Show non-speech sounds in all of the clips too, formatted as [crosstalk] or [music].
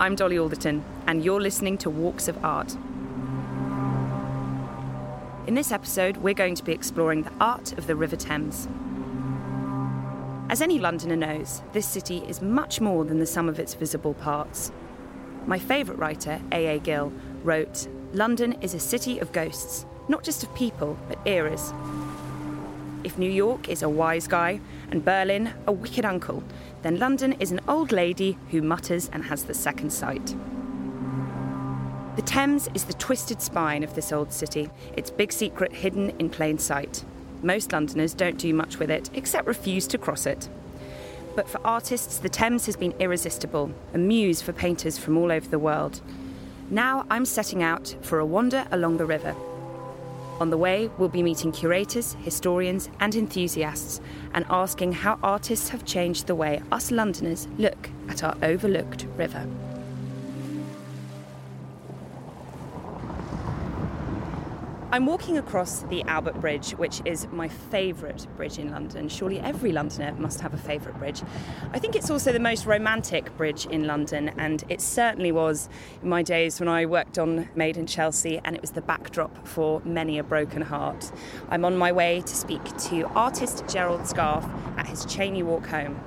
I'm Dolly Alderton, and you're listening to Walks of Art. In this episode, we're going to be exploring the art of the River Thames. As any Londoner knows, this city is much more than the sum of its visible parts. My favourite writer, A.A. Gill, wrote London is a city of ghosts, not just of people, but eras. If New York is a wise guy and Berlin a wicked uncle, then London is an old lady who mutters and has the second sight. The Thames is the twisted spine of this old city, its big secret hidden in plain sight. Most Londoners don't do much with it except refuse to cross it. But for artists, the Thames has been irresistible, a muse for painters from all over the world. Now I'm setting out for a wander along the river, on the way, we'll be meeting curators, historians, and enthusiasts and asking how artists have changed the way us Londoners look at our overlooked river. I'm walking across the Albert Bridge, which is my favourite bridge in London. Surely every Londoner must have a favourite bridge. I think it's also the most romantic bridge in London, and it certainly was in my days when I worked on Made in Chelsea, and it was the backdrop for many a broken heart. I'm on my way to speak to artist Gerald Scarfe at his Cheyne Walk home.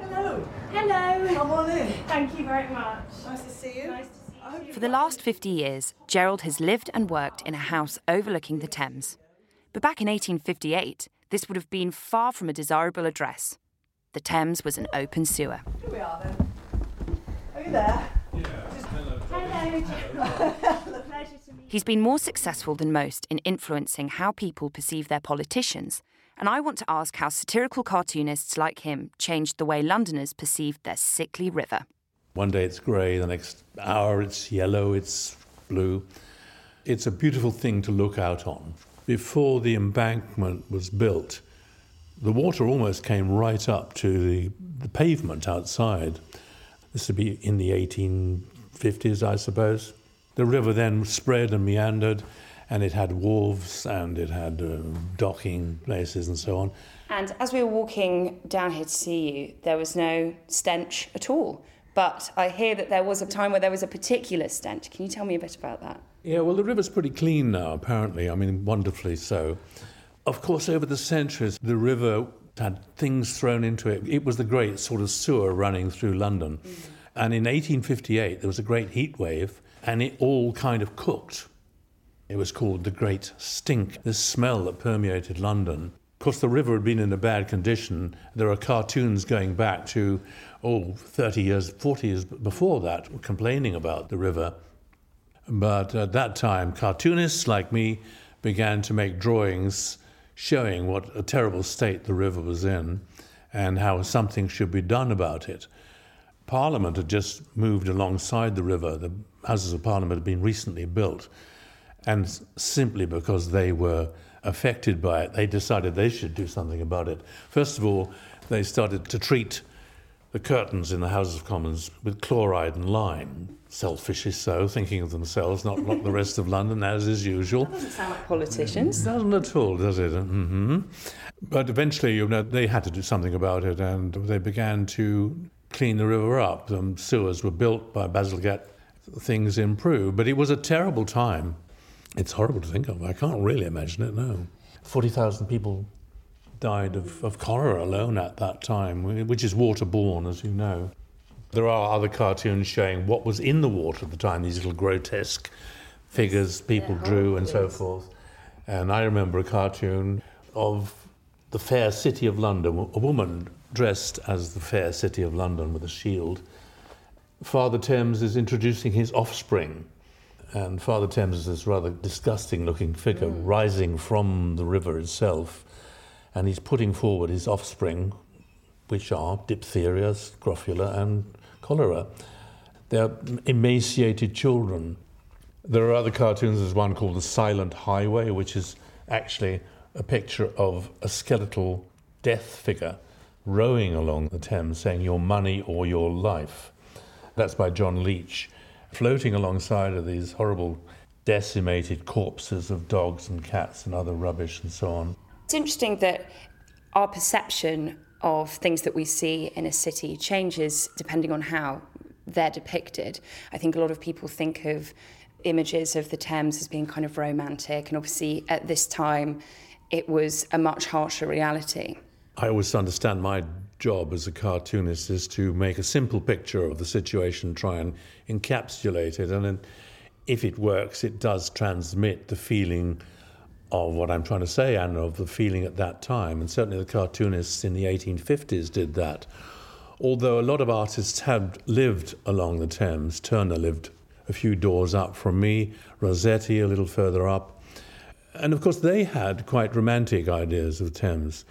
Hello. Hello. Come on in. Thank you very much. Nice to see you. Nice to for the last 50 years, Gerald has lived and worked in a house overlooking the Thames. But back in 1858, this would have been far from a desirable address. The Thames was an open sewer. Here we are then. Are you there? He's been more successful than most in influencing how people perceive their politicians, and I want to ask how satirical cartoonists like him changed the way Londoners perceived their sickly river. One day it's grey, the next hour it's yellow, it's blue. It's a beautiful thing to look out on. Before the embankment was built, the water almost came right up to the, the pavement outside. This would be in the 1850s, I suppose. The river then spread and meandered, and it had wharves and it had uh, docking places and so on. And as we were walking down here to see you, there was no stench at all. But I hear that there was a time where there was a particular stench. Can you tell me a bit about that? Yeah, well, the river's pretty clean now, apparently. I mean, wonderfully so. Of course, over the centuries, the river had things thrown into it. It was the great sort of sewer running through London. Mm. And in 1858, there was a great heat wave, and it all kind of cooked. It was called the Great Stink, this smell that permeated London. Of course, the river had been in a bad condition. There are cartoons going back to oh, 30 years, 40 years before that, complaining about the river. But at that time, cartoonists like me began to make drawings showing what a terrible state the river was in and how something should be done about it. Parliament had just moved alongside the river. The Houses of Parliament had been recently built. And simply because they were affected by it, they decided they should do something about it. First of all, they started to treat the curtains in the Houses of Commons with chloride and lime. Selfishly so, thinking of themselves, not, not the rest of London, as is usual. That doesn't sound like politicians. It doesn't at all, does it? Mm-hmm. But eventually, you know, they had to do something about it, and they began to clean the river up. The sewers were built by Bazalgette. Things improved, but it was a terrible time. It's horrible to think of. I can't really imagine it now. 40,000 people died of, of cholera alone at that time, which is waterborne, as you know. There are other cartoons showing what was in the water at the time, these little grotesque figures people yeah, drew and so forth. And I remember a cartoon of the fair city of London, a woman dressed as the fair city of London with a shield. Father Thames is introducing his offspring. And Father Thames is this rather disgusting looking figure mm. rising from the river itself and he's putting forward his offspring, which are diphtheria, scrofula, and cholera. They're emaciated children. There are other cartoons. There's one called The Silent Highway, which is actually a picture of a skeletal death figure rowing along the Thames saying, Your money or your life. That's by John Leech, floating alongside of these horrible decimated corpses of dogs and cats and other rubbish and so on. It's interesting that our perception of things that we see in a city changes depending on how they're depicted. I think a lot of people think of images of the Thames as being kind of romantic, and obviously at this time it was a much harsher reality. I always understand my job as a cartoonist is to make a simple picture of the situation, try and encapsulate it, and if it works, it does transmit the feeling of what I'm trying to say and of the feeling at that time. And certainly the cartoonists in the 1850s did that. Although a lot of artists had lived along the Thames, Turner lived a few doors up from me, Rossetti a little further up. And of course, they had quite romantic ideas of the Thames.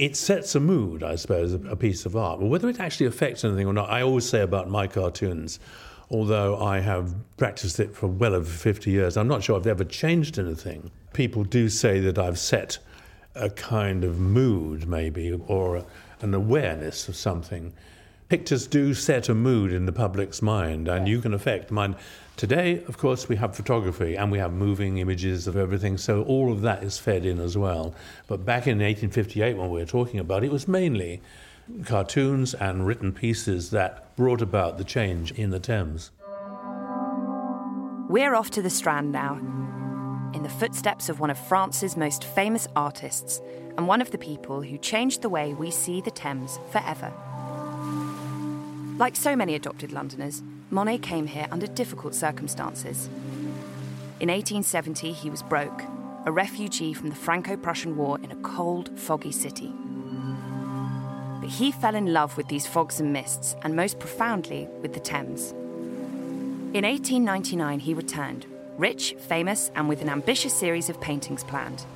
It sets a mood, I suppose, a piece of art. But whether it actually affects anything or not, I always say about my cartoons, although I have practiced it for well over 50 years, I'm not sure I've ever changed anything. People do say that I've set a kind of mood, maybe, or an awareness of something. Pictures do set a mood in the public's mind, and you can affect mine. Today, of course, we have photography and we have moving images of everything, so all of that is fed in as well. But back in 1858, when we were talking about it, it was mainly cartoons and written pieces that brought about the change in the Thames. We're off to the Strand now, in the footsteps of one of France's most famous artists and one of the people who changed the way we see the Thames forever. Like so many adopted Londoners, Monet came here under difficult circumstances. In 1870, he was broke, a refugee from the Franco Prussian War in a cold, foggy city. But he fell in love with these fogs and mists, and most profoundly with the Thames. In 1899, he returned, rich, famous, and with an ambitious series of paintings planned.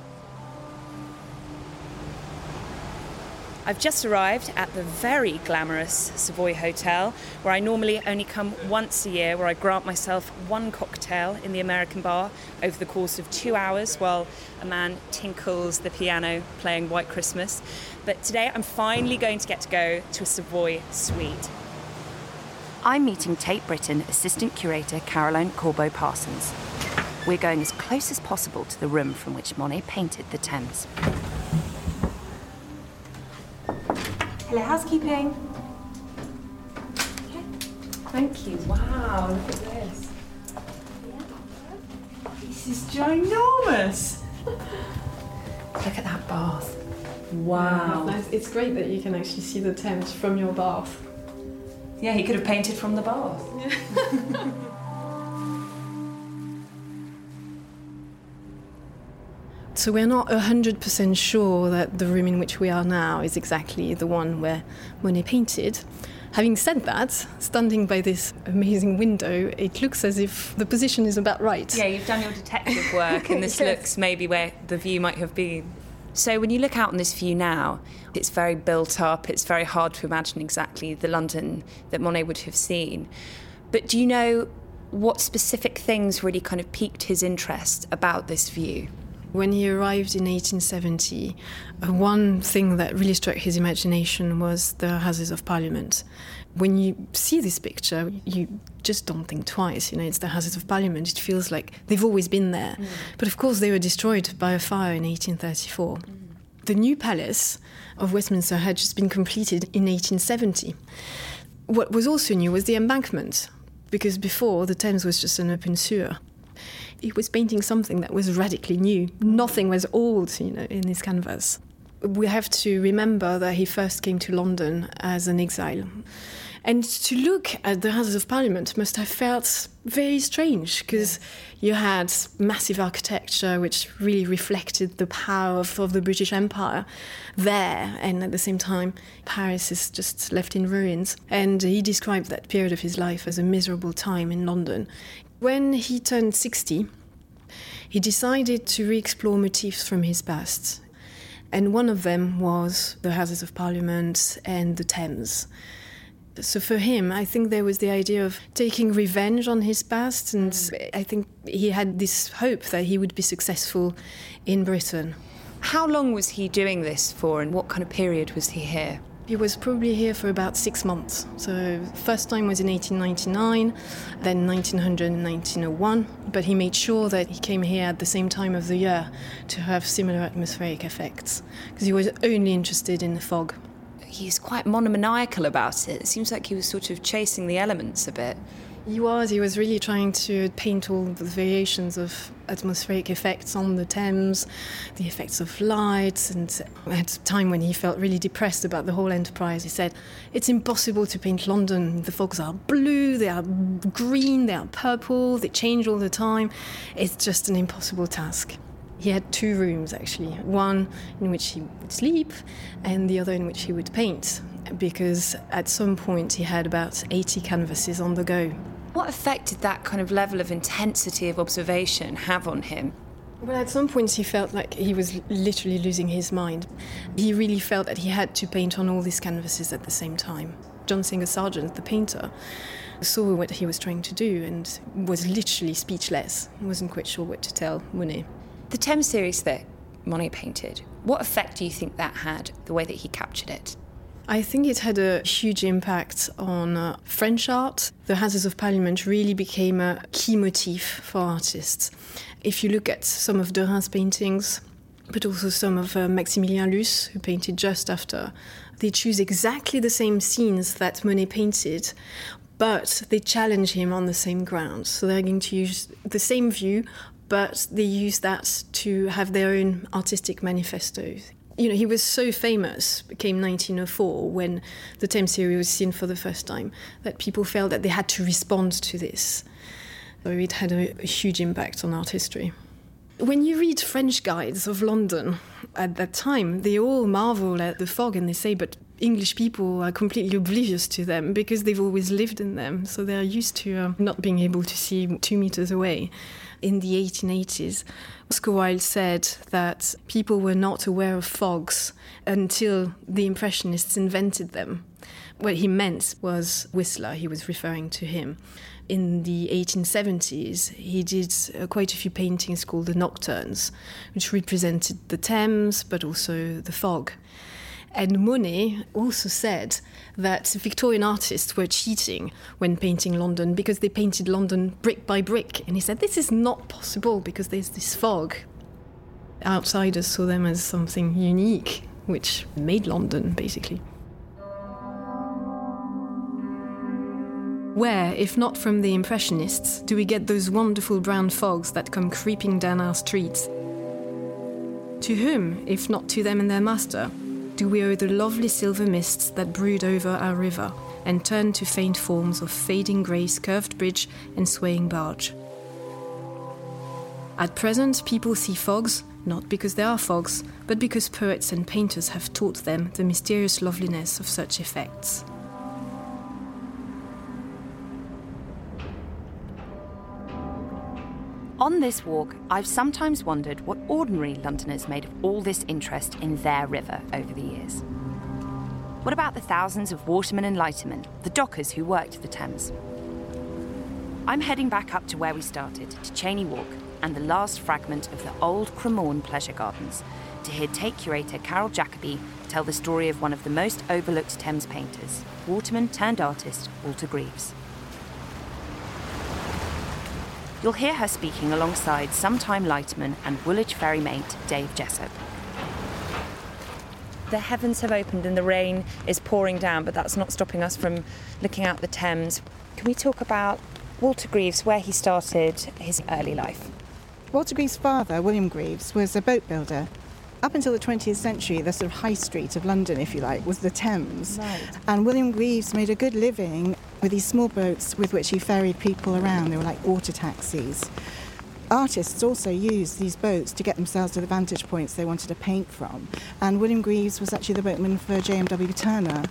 I've just arrived at the very glamorous Savoy Hotel, where I normally only come once a year, where I grant myself one cocktail in the American bar over the course of two hours while a man tinkles the piano playing White Christmas. But today I'm finally going to get to go to a Savoy suite. I'm meeting Tate Britain Assistant Curator Caroline Corbeau Parsons. We're going as close as possible to the room from which Monet painted the Thames. Hello, housekeeping. Okay. Thank you. Wow, look at this. This is ginormous. [laughs] Look at that bath. Wow. It's great that you can actually see the Thames from your bath. Yeah, he could have painted from the bath. [laughs] [laughs] So we're not 100% sure that the room in which we are now is exactly the one where Monet painted. Having said that, standing by this amazing window, it looks as if the position is about right. Yeah, you've done your detective work, and [laughs] this Yes. looks maybe where the view might have been. So, when you look out on this view now, it's very built up, it's very hard to imagine exactly the London that Monet would have seen. But do you know what specific things really kind of piqued his interest about this view? When he arrived in 1870, uh, one thing that really struck his imagination was the Houses of Parliament. When you see this picture, you just don't think twice. You know, it's the Houses of Parliament. It feels like they've always been there. But of course, they were destroyed by a fire in 1834. The new palace of Westminster had just been completed in 1870. What was also new was the embankment, because before the Thames was just an open sewer he was painting something that was radically new. Nothing was old, you know, in his canvas. We have to remember that he first came to London as an exile. And to look at the Houses of Parliament must have felt very strange because you had massive architecture which really reflected the power of, of the British Empire there, and at the same time, Paris is just left in ruins. And he described that period of his life as a miserable time in London. When he turned 60, he decided to re explore motifs from his past. And one of them was the Houses of Parliament and the Thames. So for him, I think there was the idea of taking revenge on his past, and I think he had this hope that he would be successful in Britain. How long was he doing this for, and what kind of period was he here? He was probably here for about six months. So first time was in 1899, then 1900 and 1901. But he made sure that he came here at the same time of the year to have similar atmospheric effects, because he was only interested in the fog. he's quite monomaniacal about it. It seems like he was sort of chasing the elements a bit. He was. He was really trying to paint all the variations of atmospheric effects on the Thames, the effects of light, and at a time when he felt really depressed about the whole enterprise, he said, It's impossible to paint London. The fogs are blue, they are green, they are purple, they change all the time. It's just an impossible task. He had two rooms actually one in which he would sleep, and the other in which he would paint, because at some point he had about 80 canvases on the go. What effect did that kind of level of intensity of observation have on him? Well, at some points he felt like he was literally losing his mind. He really felt that he had to paint on all these canvases at the same time. John Singer Sargent, the painter, saw what he was trying to do and was literally speechless. He wasn't quite sure what to tell Monet. The Thames series that Monet painted, what effect do you think that had, the way that he captured it? I think it had a huge impact on uh, French art. The Houses of Parliament really became a key motif for artists. If you look at some of Derain's paintings, but also some of uh, Maximilien Luce, who painted just after, they choose exactly the same scenes that Monet painted, but they challenge him on the same ground. So they're going to use the same view, but they use that to have their own artistic manifesto you know, he was so famous, became 1904 when the Thames series was seen for the first time, that people felt that they had to respond to this. So it had a, a huge impact on art history. When you read French guides of London at that time, they all marvel at the fog and they say, but English people are completely oblivious to them because they've always lived in them. So they're used to uh, not being able to see two meters away. In the 1880s, Oscar Wilde said that people were not aware of fogs until the Impressionists invented them. What he meant was Whistler, he was referring to him. In the 1870s, he did uh, quite a few paintings called the Nocturnes, which represented the Thames but also the fog. And Monet also said that Victorian artists were cheating when painting London because they painted London brick by brick. And he said, This is not possible because there's this fog. Outsiders saw them as something unique, which made London, basically. Where, if not from the Impressionists, do we get those wonderful brown fogs that come creeping down our streets? To whom, if not to them and their master, do we owe the lovely silver mists that brood over our river and turn to faint forms of fading grace, curved bridge, and swaying barge. At present, people see fogs not because they are fogs, but because poets and painters have taught them the mysterious loveliness of such effects. On this walk, I've sometimes wondered what ordinary Londoners made of all this interest in their river over the years. What about the thousands of watermen and lightermen, the dockers who worked the Thames? I'm heading back up to where we started, to Cheyne Walk, and the last fragment of the old Cremorne Pleasure Gardens, to hear Tate curator Carol Jacobi tell the story of one of the most overlooked Thames painters, waterman turned artist Walter Greaves. You'll hear her speaking alongside sometime lighterman and Woolwich ferry mate Dave Jessop. The heavens have opened and the rain is pouring down, but that's not stopping us from looking out the Thames. Can we talk about Walter Greaves, where he started his early life? Walter Greaves' father, William Greaves, was a boat builder. Up until the 20th century, the sort of high street of London, if you like, was the Thames. Right. And William Greaves made a good living with these small boats with which he ferried people around. They were like water taxis. Artists also used these boats to get themselves to the vantage points they wanted to paint from. And William Greaves was actually the boatman for J.M.W. Turner.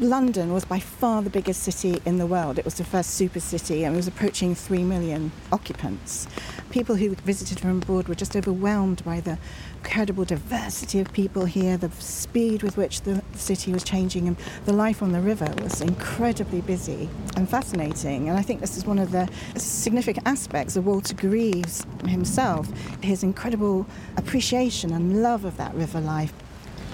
London was by far the biggest city in the world. It was the first super city and it was approaching 3 million occupants. People who visited from abroad were just overwhelmed by the incredible diversity of people here, the speed with which the city was changing, and the life on the river was incredibly busy and fascinating. And I think this is one of the significant aspects of Walter Greaves himself, his incredible appreciation and love of that river life.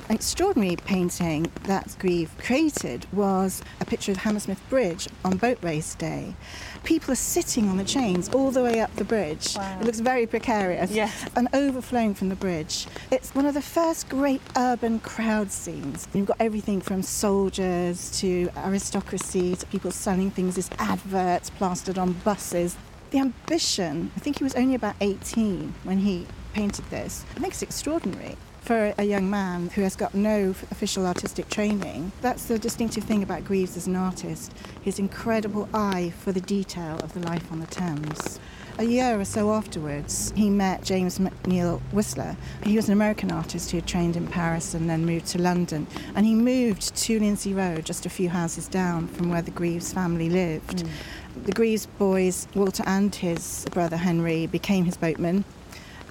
An extraordinary painting that Greaves created was a picture of Hammersmith Bridge on boat race day. People are sitting on the chains all the way up the bridge. Wow. It looks very precarious Yes. and overflowing from the bridge. It's one of the first great urban crowd scenes. You've got everything from soldiers to aristocracy to people selling things as adverts plastered on buses. The ambition, I think he was only about 18 when he painted this. I think it's extraordinary for a young man who has got no official artistic training. That's the distinctive thing about Greaves as an artist, his incredible eye for the detail of the life on the Thames. A year or so afterwards, he met James McNeill Whistler. He was an American artist who had trained in Paris and then moved to London. And he moved to Lindsey Row, just a few houses down from where the Greaves family lived. Mm. The Greaves boys, Walter and his brother Henry, became his boatmen,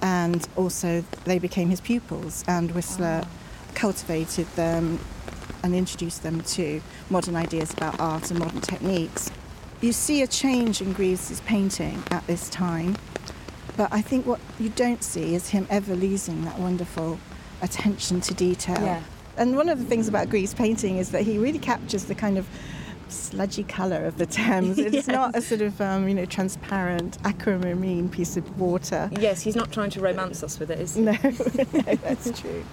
and also they became his pupils. And Whistler cultivated them and introduced them to modern ideas about art and modern techniques. You see a change in Greaves' painting at this time, but I think what you don't see is him ever losing that wonderful attention to detail. Yeah. And one of the things about Greaves' painting is that he really captures the kind of sludgy colour of the Thames. [laughs] It's Yes. not a sort of um, you know transparent aquamarine piece of water. Yes, he's not trying to romance us with it, is he? No, [laughs] no, that's true.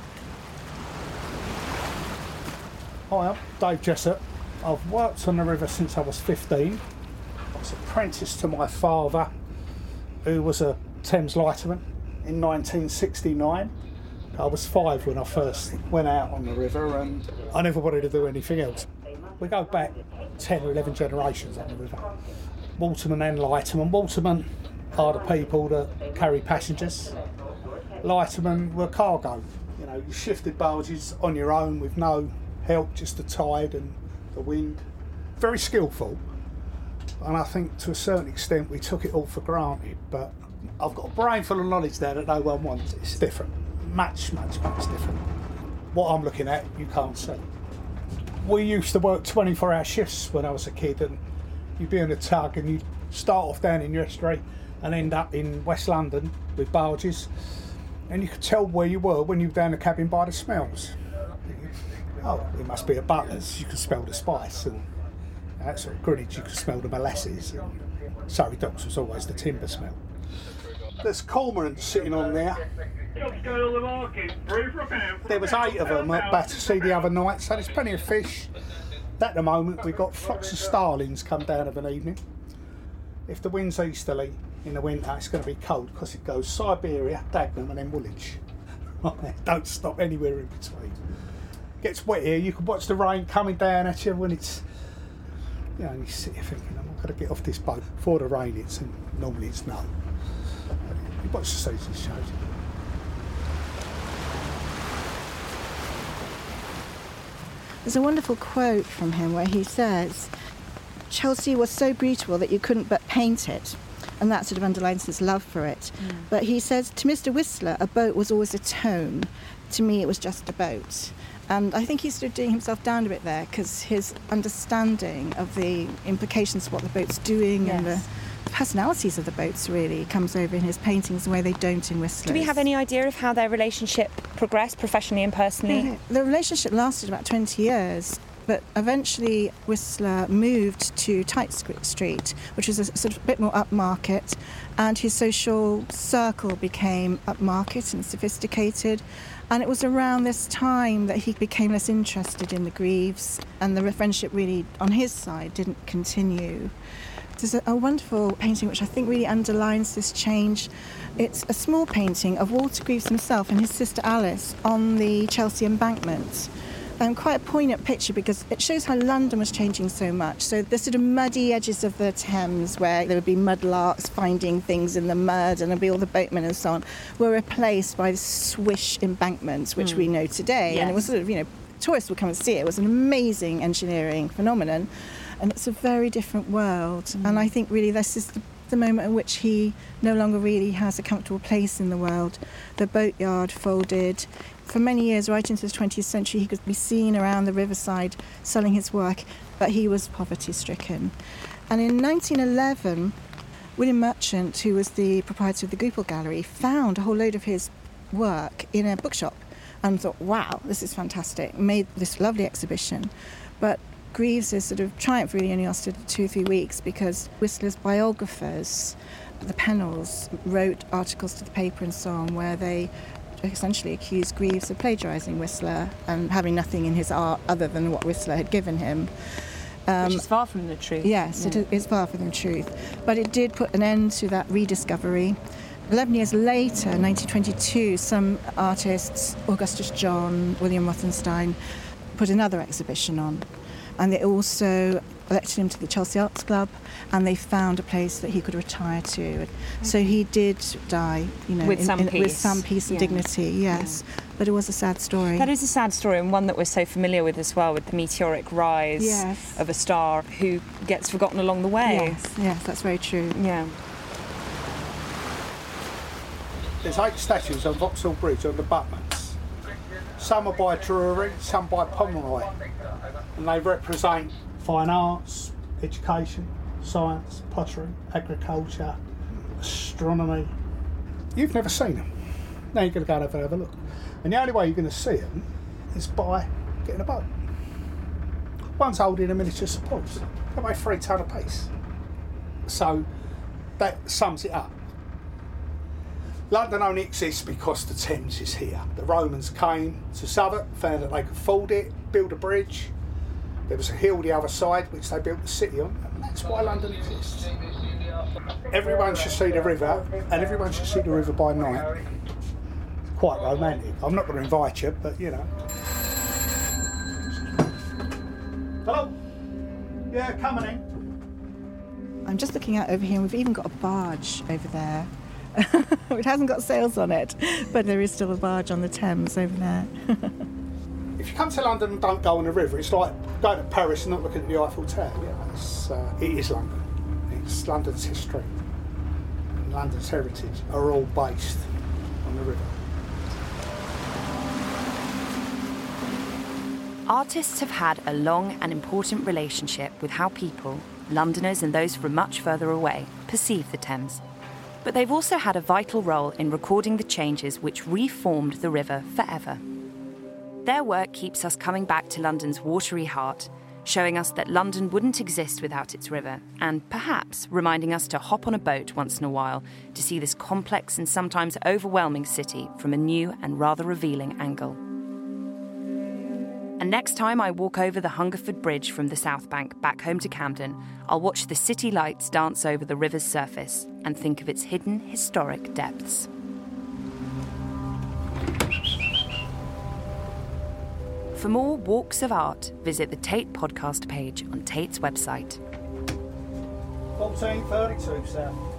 Hi, I'm Dave Jessup. I've worked on the river since I was 15. I was apprenticed to my father, who was a Thames lighterman in 1969. I was five when I first went out on the river, and I never wanted to do anything else. We go back 10 or 11 generations on the river. Watermen and lightermen. Watermen are the people that carry passengers. Lightermen were cargo. You know, you shifted barges on your own with no help, just the tide and the wind. Very skillful. And I think to a certain extent we took it all for granted. But I've got a brain full of knowledge there that no one wants. It's different. Much, much, much different. What I'm looking at, you can't see. We used to work 24 hour shifts when I was a kid, and you'd be on a tug and you'd start off down in estuary and end up in West London with barges. And you could tell where you were when you were down the cabin by the smells. Oh, it must be a butler's. You could smell the spice, and at sort of Greenwich you could smell the molasses. And Surrey Docks was always the timber smell. There's cormorants sitting on there. There was eight of them at Battersea the other night, so there's plenty of fish. At the moment, we've got flocks of starlings come down of an evening. If the wind's easterly in the winter, it's going to be cold because it goes Siberia, Dagenham, and then Woolwich. [laughs] Don't stop anywhere in between. Gets wet here. You can watch the rain coming down at you when it's. You know, and you sit here thinking, not going to get off this boat before the rain hits, and normally it's no. You watch the seasons change. There's a wonderful quote from him where he says, Chelsea was so beautiful that you couldn't but paint it. And that sort of underlines his love for it. Mm. But he says, to Mr. Whistler, a boat was always a tone. To me, it was just a boat. And I think he's sort of doing himself down a bit there because his understanding of the implications of what the boat's doing and the Yes. Personalities of the boats really comes over in his paintings the way they don't in Whistler. Do we have any idea of how their relationship progressed professionally and personally? Yeah, The relationship lasted about 20 years, but eventually Whistler moved to Tite Street, which was a sort of bit more upmarket, and his social circle became upmarket and sophisticated. And it was around this time that he became less interested in the Greaves, and the friendship really, on his side, didn't continue. There's a, a wonderful painting which I think really underlines this change. It's a small painting of Walter Greaves himself and his sister Alice on the Chelsea embankment. Um, quite a poignant picture because it shows how London was changing so much. So the sort of muddy edges of the Thames, where there would be mudlarks finding things in the mud, and there'd be all the boatmen and so on, were replaced by the swish embankments, which we know today. And it was sort of, you know, tourists would come and see it. It was an amazing engineering phenomenon, and it's a very different world. And mm. I think really this is the, the moment in which he no longer really has a comfortable place in the world. The boatyard folded. For many years, right into the 20th century, he could be seen around the riverside selling his work, but he was poverty stricken. And in 1911, William Marchant, who was the proprietor of the Goupil Gallery, found a whole load of his work in a bookshop and thought, wow, this is fantastic. Made this lovely exhibition. But Greaves' sort of triumph really only lasted two or three weeks because Whistler's biographers, the Pennells, wrote articles to the paper and so on where they essentially accused Greaves of plagiarising Whistler and having nothing in his art other than what Whistler had given him. Um, Which is far from the truth. Yes, yeah. it is far from the truth. But it did put an end to that rediscovery. 11 years later, 1922, some artists, Augustus John, William Rothenstein, put another exhibition on. And they also elected him to the Chelsea Arts Club, and they found a place that he could retire to. So he did die, you know, with in, some in, peace, with some peace and dignity. Yes, yeah. but it was a sad story. That is a sad story, and one that we're so familiar with as well, with the meteoric rise yes. of a star who gets forgotten along the way. Yes, yes, that's very true. Yeah. There's eight statues on Vauxhall Bridge on the battlements. Some are by Drury, some by Pomeroy, and they represent fine arts, education, science, pottery, agriculture, astronomy. You've never seen them. Now you're going to go and have a look. And the only way you're going to see them is by getting a boat. One's holding a miniature support. They weigh three ton a piece. So that sums it up. London only exists because the Thames is here. The Romans came to Southwark, found that they could ford it, build a bridge, there was a hill the other side which they built the city on, and that's why London exists. Everyone should see the river, and everyone should see the river by night. It's quite romantic. I'm not going to invite you, but you know. Hello? Yeah, coming in. I'm just looking out over here, and we've even got a barge over there. [laughs] it hasn't got sails on it, but there is still a barge on the Thames over there. [laughs] if you come to London and don't go on the river, it's like going to Paris and not looking at the Eiffel Tower. Yeah, it's, uh, it is London. It's London's history and London's heritage are all based on the river. Artists have had a long and important relationship with how people, Londoners and those from much further away, perceive the Thames. But they've also had a vital role in recording the changes which reformed the river forever. Their work keeps us coming back to London's watery heart, showing us that London wouldn't exist without its river, and perhaps reminding us to hop on a boat once in a while to see this complex and sometimes overwhelming city from a new and rather revealing angle. And next time I walk over the Hungerford Bridge from the South Bank back home to Camden, I'll watch the city lights dance over the river's surface and think of its hidden historic depths. For more walks of art, visit the Tate podcast page on Tate's website. 1432, Sam.